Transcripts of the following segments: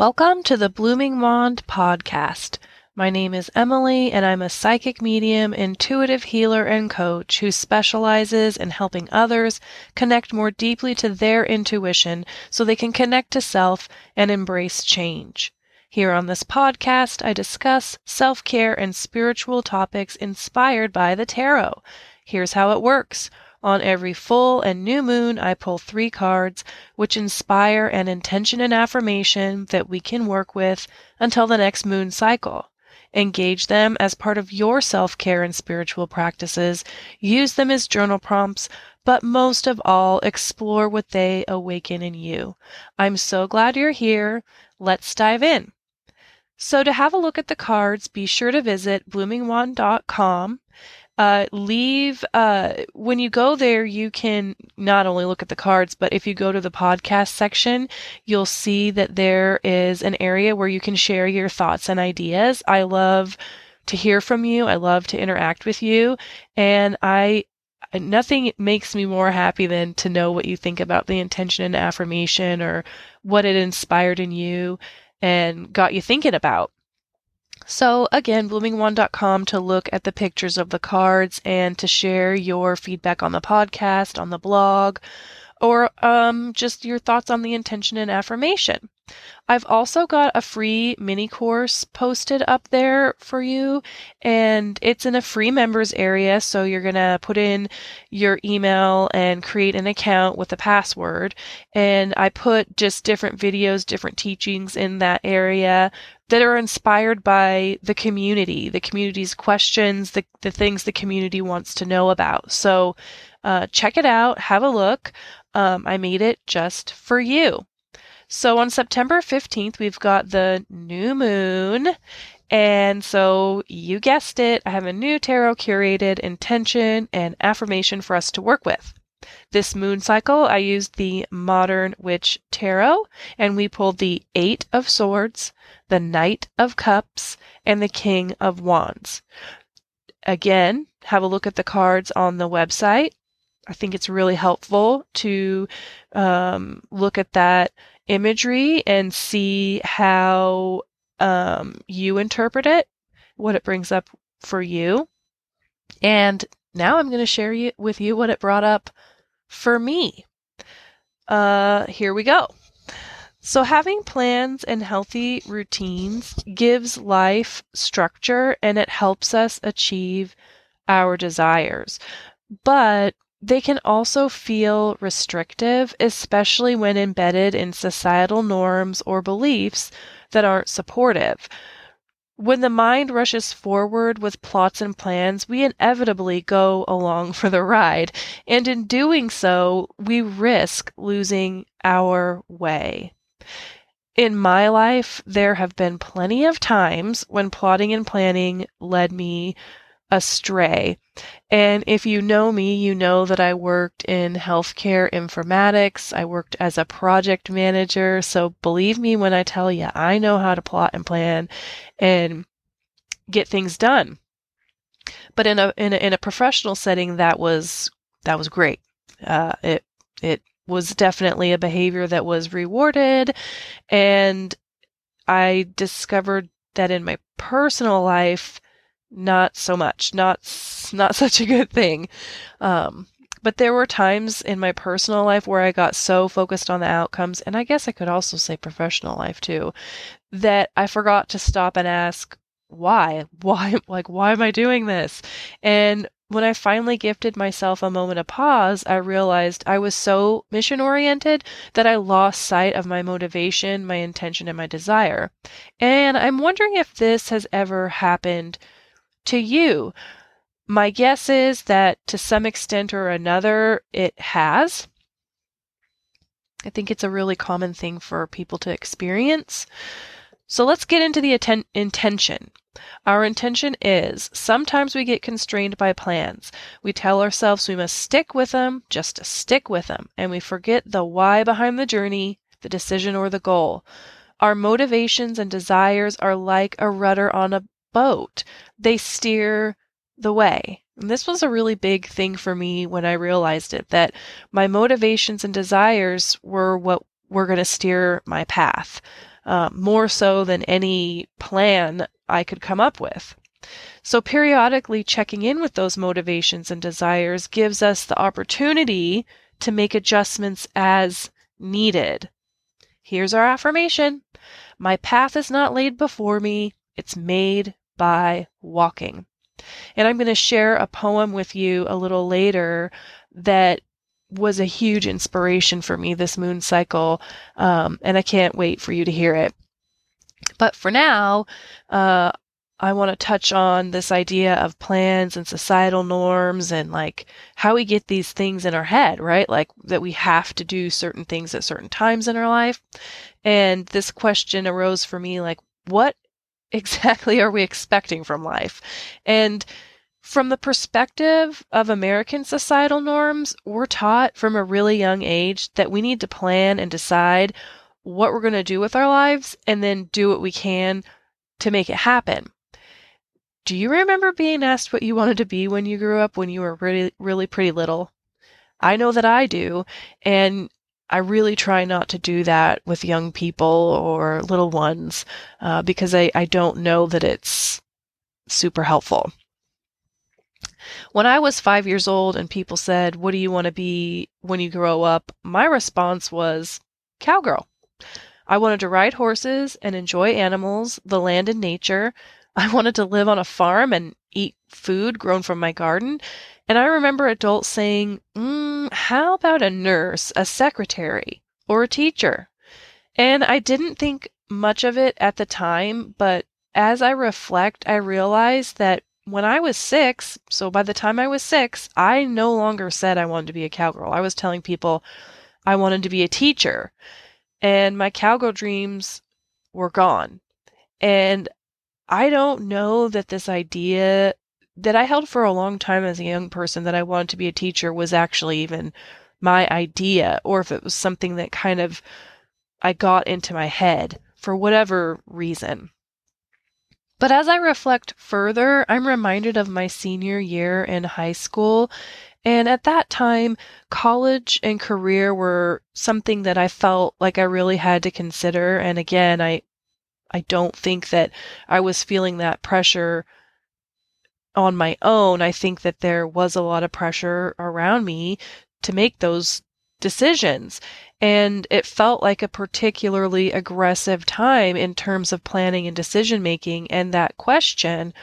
Welcome to the Blooming Wand podcast. My name is Emily, and I'm a psychic medium, intuitive healer, and coach who specializes in helping others connect more deeply to their intuition so they can connect to self and embrace change. Here on this podcast, I discuss self care and spiritual topics inspired by the tarot. Here's how it works. On every full and new moon, I pull three cards which inspire an intention and affirmation that we can work with until the next moon cycle. Engage them as part of your self care and spiritual practices. Use them as journal prompts, but most of all, explore what they awaken in you. I'm so glad you're here. Let's dive in. So, to have a look at the cards, be sure to visit bloomingwand.com uh, leave uh, when you go there you can not only look at the cards but if you go to the podcast section you'll see that there is an area where you can share your thoughts and ideas. I love to hear from you. I love to interact with you. And i nothing makes me more happy than to know what you think about the intention and affirmation or what it inspired in you and got you thinking about so, again, bloomingwand.com to look at the pictures of the cards and to share your feedback on the podcast, on the blog, or um, just your thoughts on the intention and affirmation. I've also got a free mini course posted up there for you, and it's in a free members area. So you're going to put in your email and create an account with a password. And I put just different videos, different teachings in that area that are inspired by the community, the community's questions, the, the things the community wants to know about. So uh, check it out, have a look. Um, I made it just for you. So on September 15th, we've got the new moon. And so you guessed it, I have a new tarot curated intention and affirmation for us to work with. This moon cycle, I used the Modern Witch Tarot, and we pulled the Eight of Swords, the Knight of Cups, and the King of Wands. Again, have a look at the cards on the website. I think it's really helpful to um, look at that imagery and see how um, you interpret it, what it brings up for you. And now I'm going to share you, with you what it brought up for me. Uh, here we go. So, having plans and healthy routines gives life structure and it helps us achieve our desires. But they can also feel restrictive, especially when embedded in societal norms or beliefs that aren't supportive. When the mind rushes forward with plots and plans, we inevitably go along for the ride, and in doing so, we risk losing our way. In my life, there have been plenty of times when plotting and planning led me astray. And if you know me, you know that I worked in healthcare informatics. I worked as a project manager. So believe me when I tell you, I know how to plot and plan and get things done. But in a in a, in a professional setting, that was that was great. Uh, it it was definitely a behavior that was rewarded, and I discovered that in my personal life not so much, not not such a good thing. Um, but there were times in my personal life where I got so focused on the outcomes, and I guess I could also say professional life too, that I forgot to stop and ask why, why, like why am I doing this? And when I finally gifted myself a moment of pause, I realized I was so mission oriented that I lost sight of my motivation, my intention, and my desire. And I'm wondering if this has ever happened to you. My guess is that to some extent or another, it has. I think it's a really common thing for people to experience. So let's get into the atten- intention. Our intention is sometimes we get constrained by plans. We tell ourselves we must stick with them just to stick with them, and we forget the why behind the journey, the decision, or the goal. Our motivations and desires are like a rudder on a boat, they steer the way. And this was a really big thing for me when I realized it that my motivations and desires were what were going to steer my path. uh, more so than any plan I could come up with. So, periodically checking in with those motivations and desires gives us the opportunity to make adjustments as needed. Here's our affirmation My path is not laid before me, it's made by walking. And I'm going to share a poem with you a little later that was a huge inspiration for me this moon cycle. Um, and I can't wait for you to hear it. But for now, uh, I want to touch on this idea of plans and societal norms and like how we get these things in our head, right? Like that we have to do certain things at certain times in our life. And this question arose for me like, what exactly are we expecting from life? And from the perspective of American societal norms, we're taught from a really young age that we need to plan and decide what we're going to do with our lives and then do what we can to make it happen. Do you remember being asked what you wanted to be when you grew up when you were really, really pretty little? I know that I do. And I really try not to do that with young people or little ones uh, because I, I don't know that it's super helpful. When I was five years old and people said, What do you want to be when you grow up? My response was, Cowgirl. I wanted to ride horses and enjoy animals, the land and nature. I wanted to live on a farm and eat food grown from my garden. And I remember adults saying, mm, How about a nurse, a secretary, or a teacher? And I didn't think much of it at the time, but as I reflect, I realized that when I was six, so by the time I was six, I no longer said I wanted to be a cowgirl. I was telling people I wanted to be a teacher. And my cowgirl dreams were gone. And I don't know that this idea that I held for a long time as a young person that I wanted to be a teacher was actually even my idea, or if it was something that kind of I got into my head for whatever reason. But as I reflect further, I'm reminded of my senior year in high school. And at that time, college and career were something that I felt like I really had to consider. And again, I I don't think that I was feeling that pressure on my own. I think that there was a lot of pressure around me to make those decisions. And it felt like a particularly aggressive time in terms of planning and decision making. And that question,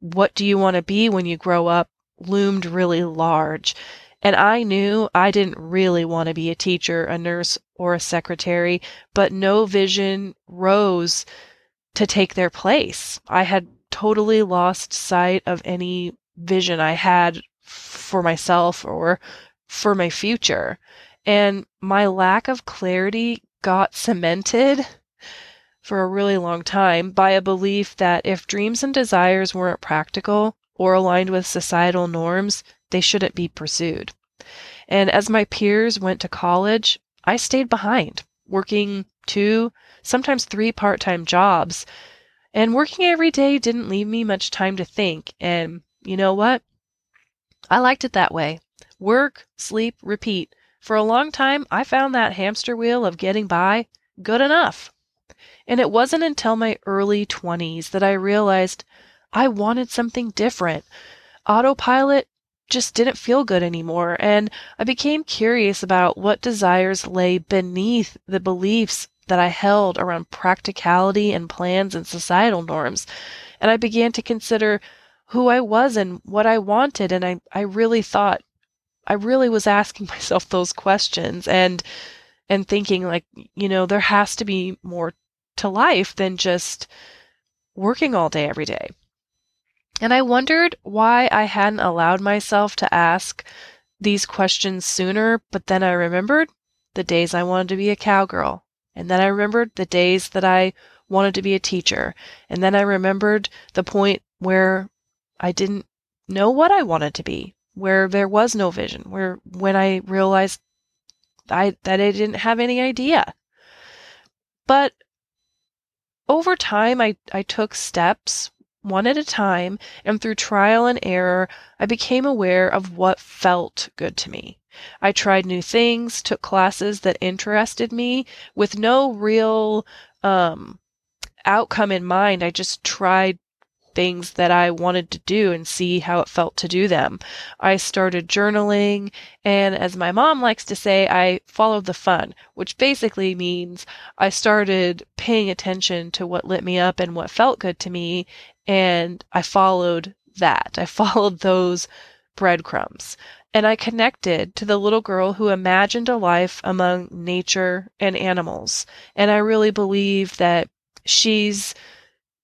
what do you want to be when you grow up, loomed really large. And I knew I didn't really want to be a teacher, a nurse, or a secretary, but no vision rose to take their place. I had totally lost sight of any vision I had for myself or for my future. And my lack of clarity got cemented for a really long time by a belief that if dreams and desires weren't practical or aligned with societal norms, they shouldn't be pursued. And as my peers went to college, I stayed behind, working two, sometimes three part time jobs. And working every day didn't leave me much time to think. And you know what? I liked it that way. Work, sleep, repeat. For a long time, I found that hamster wheel of getting by good enough. And it wasn't until my early 20s that I realized I wanted something different. Autopilot just didn't feel good anymore, and I became curious about what desires lay beneath the beliefs that I held around practicality and plans and societal norms. And I began to consider who I was and what I wanted, and I, I really thought I really was asking myself those questions and and thinking like, you know, there has to be more to life than just working all day every day. And I wondered why I hadn't allowed myself to ask these questions sooner, but then I remembered the days I wanted to be a cowgirl. And then I remembered the days that I wanted to be a teacher. And then I remembered the point where I didn't know what I wanted to be, where there was no vision, where when I realized I that I didn't have any idea. But over time I, I took steps one at a time, and through trial and error, I became aware of what felt good to me. I tried new things, took classes that interested me with no real um, outcome in mind. I just tried things that I wanted to do and see how it felt to do them. I started journaling, and as my mom likes to say, I followed the fun, which basically means I started paying attention to what lit me up and what felt good to me, and I followed that. I followed those breadcrumbs. And I connected to the little girl who imagined a life among nature and animals. And I really believe that she's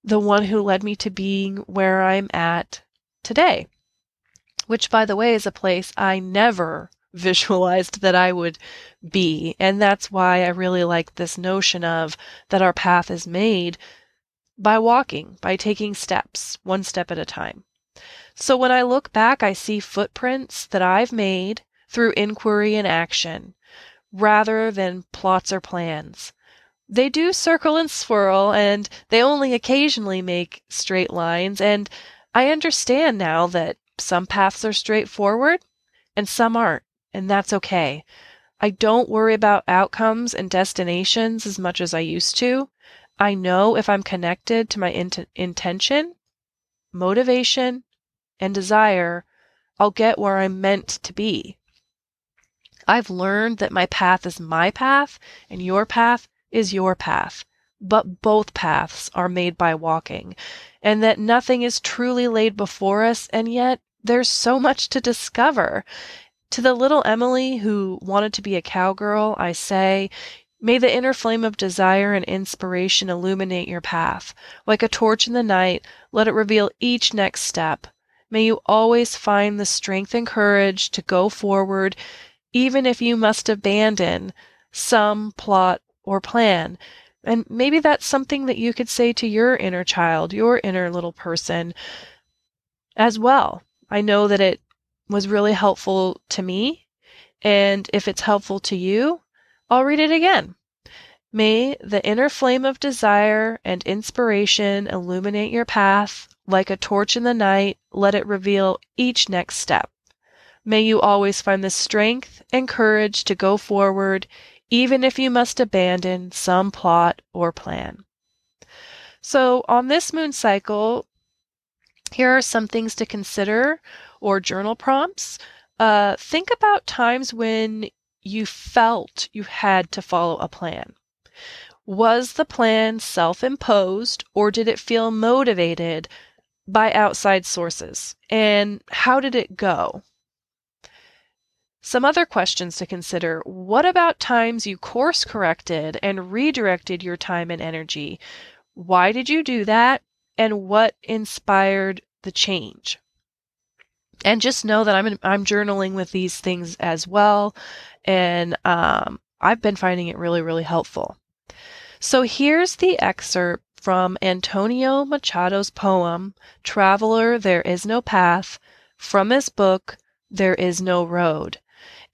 the one who led me to being where I'm at today, which, by the way, is a place I never visualized that I would be. And that's why I really like this notion of that our path is made by walking, by taking steps, one step at a time. So when I look back, I see footprints that I've made through inquiry and action rather than plots or plans they do circle and swirl, and they only occasionally make straight lines. And I understand now that some paths are straightforward and some aren't, and that's okay. I don't worry about outcomes and destinations as much as I used to. I know if I'm connected to my int- intention, motivation, and desire, I'll get where I'm meant to be. I've learned that my path is my path and your path is your path, but both paths are made by walking, and that nothing is truly laid before us, and yet there's so much to discover. To the little Emily who wanted to be a cowgirl, I say, May the inner flame of desire and inspiration illuminate your path. Like a torch in the night, let it reveal each next step. May you always find the strength and courage to go forward, even if you must abandon some plot or plan. And maybe that's something that you could say to your inner child, your inner little person as well. I know that it was really helpful to me. And if it's helpful to you, I'll read it again. May the inner flame of desire and inspiration illuminate your path like a torch in the night. Let it reveal each next step. May you always find the strength and courage to go forward, even if you must abandon some plot or plan. So, on this moon cycle, here are some things to consider or journal prompts. Uh, think about times when you felt you had to follow a plan. Was the plan self imposed or did it feel motivated by outside sources? And how did it go? Some other questions to consider. What about times you course corrected and redirected your time and energy? Why did you do that? And what inspired the change? And just know that I'm I'm journaling with these things as well, and um, I've been finding it really really helpful. So here's the excerpt from Antonio Machado's poem "Traveler, There Is No Path" from his book "There Is No Road."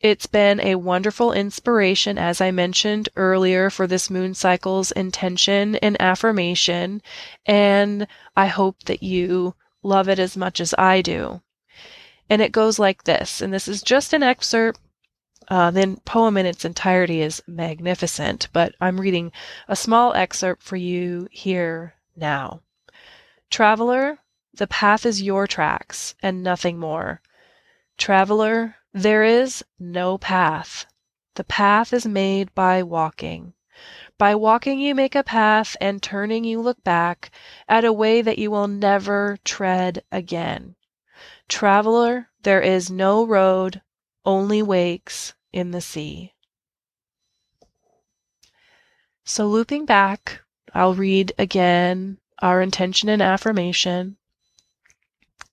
It's been a wonderful inspiration, as I mentioned earlier, for this moon cycle's intention and affirmation. And I hope that you love it as much as I do. And it goes like this, and this is just an excerpt. Uh, the poem in its entirety is magnificent, but I'm reading a small excerpt for you here now. Traveler, the path is your tracks and nothing more. Traveler, there is no path. The path is made by walking. By walking, you make a path, and turning, you look back at a way that you will never tread again. Traveler, there is no road, only wakes in the sea. So, looping back, I'll read again our intention and affirmation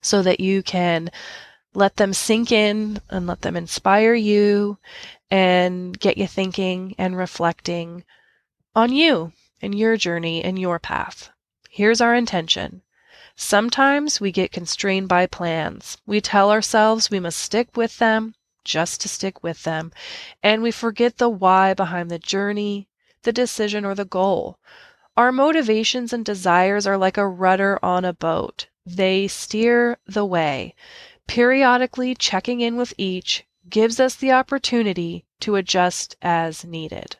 so that you can let them sink in and let them inspire you and get you thinking and reflecting on you and your journey and your path. Here's our intention. Sometimes we get constrained by plans. We tell ourselves we must stick with them just to stick with them, and we forget the why behind the journey, the decision, or the goal. Our motivations and desires are like a rudder on a boat. They steer the way periodically checking in with each, gives us the opportunity to adjust as needed.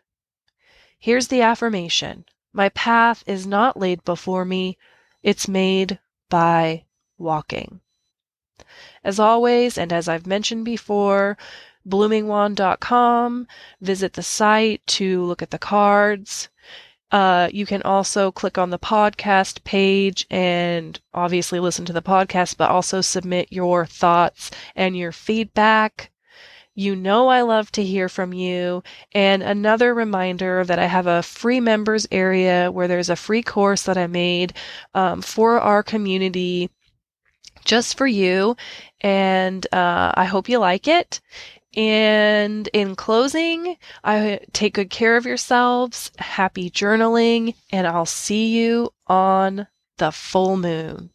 Here's the affirmation My path is not laid before me, it's made by walking. As always, and as I've mentioned before, bloomingwand.com, visit the site to look at the cards. Uh, you can also click on the podcast page and obviously listen to the podcast, but also submit your thoughts and your feedback. You know, I love to hear from you. And another reminder that I have a free members area where there's a free course that I made um, for our community just for you. And uh, I hope you like it. And in closing, I take good care of yourselves. Happy journaling, and I'll see you on the full moon.